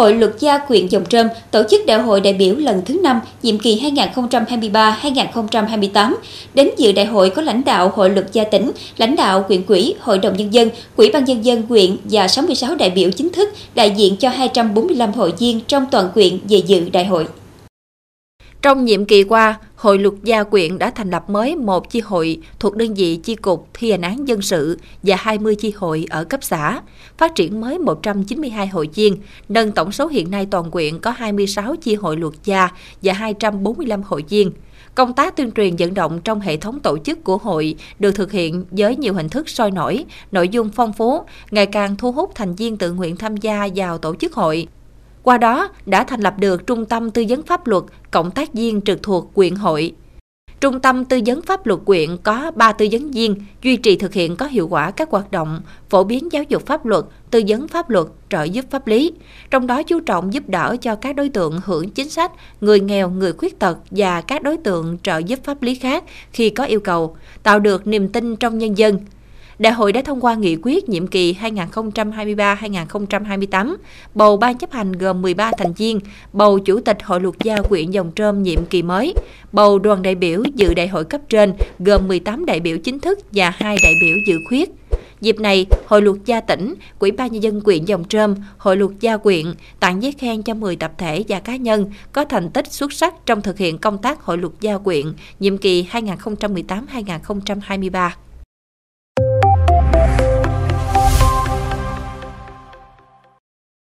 Hội luật gia quyện Dòng Trơm tổ chức đại hội đại biểu lần thứ 5, nhiệm kỳ 2023-2028. Đến dự đại hội có lãnh đạo Hội luật gia tỉnh, lãnh đạo quyện quỹ, Hội đồng Nhân dân, Quỹ ban Nhân dân quyện và 66 đại biểu chính thức đại diện cho 245 hội viên trong toàn quyện về dự đại hội. Trong nhiệm kỳ qua, Hội luật gia quyện đã thành lập mới một chi hội thuộc đơn vị chi cục thi hành án dân sự và 20 chi hội ở cấp xã, phát triển mới 192 hội viên, nâng tổng số hiện nay toàn quyện có 26 chi hội luật gia và 245 hội viên. Công tác tuyên truyền vận động trong hệ thống tổ chức của hội được thực hiện với nhiều hình thức sôi nổi, nội dung phong phú, ngày càng thu hút thành viên tự nguyện tham gia vào tổ chức hội. Qua đó đã thành lập được Trung tâm Tư vấn Pháp luật, Cộng tác viên trực thuộc quyện hội. Trung tâm Tư vấn Pháp luật quyện có 3 tư vấn viên, duy trì thực hiện có hiệu quả các hoạt động, phổ biến giáo dục pháp luật, tư vấn pháp luật, trợ giúp pháp lý. Trong đó chú trọng giúp đỡ cho các đối tượng hưởng chính sách, người nghèo, người khuyết tật và các đối tượng trợ giúp pháp lý khác khi có yêu cầu, tạo được niềm tin trong nhân dân – Đại hội đã thông qua nghị quyết nhiệm kỳ 2023-2028, bầu ban chấp hành gồm 13 thành viên, bầu chủ tịch Hội luật gia quyện Dòng Trơm nhiệm kỳ mới, bầu đoàn đại biểu dự đại hội cấp trên gồm 18 đại biểu chính thức và 2 đại biểu dự khuyết. Dịp này, Hội luật gia tỉnh, Quỹ ban nhân dân quyện Dòng Trơm, Hội luật gia quyện tặng giấy khen cho 10 tập thể và cá nhân có thành tích xuất sắc trong thực hiện công tác Hội luật gia quyện nhiệm kỳ 2018-2023.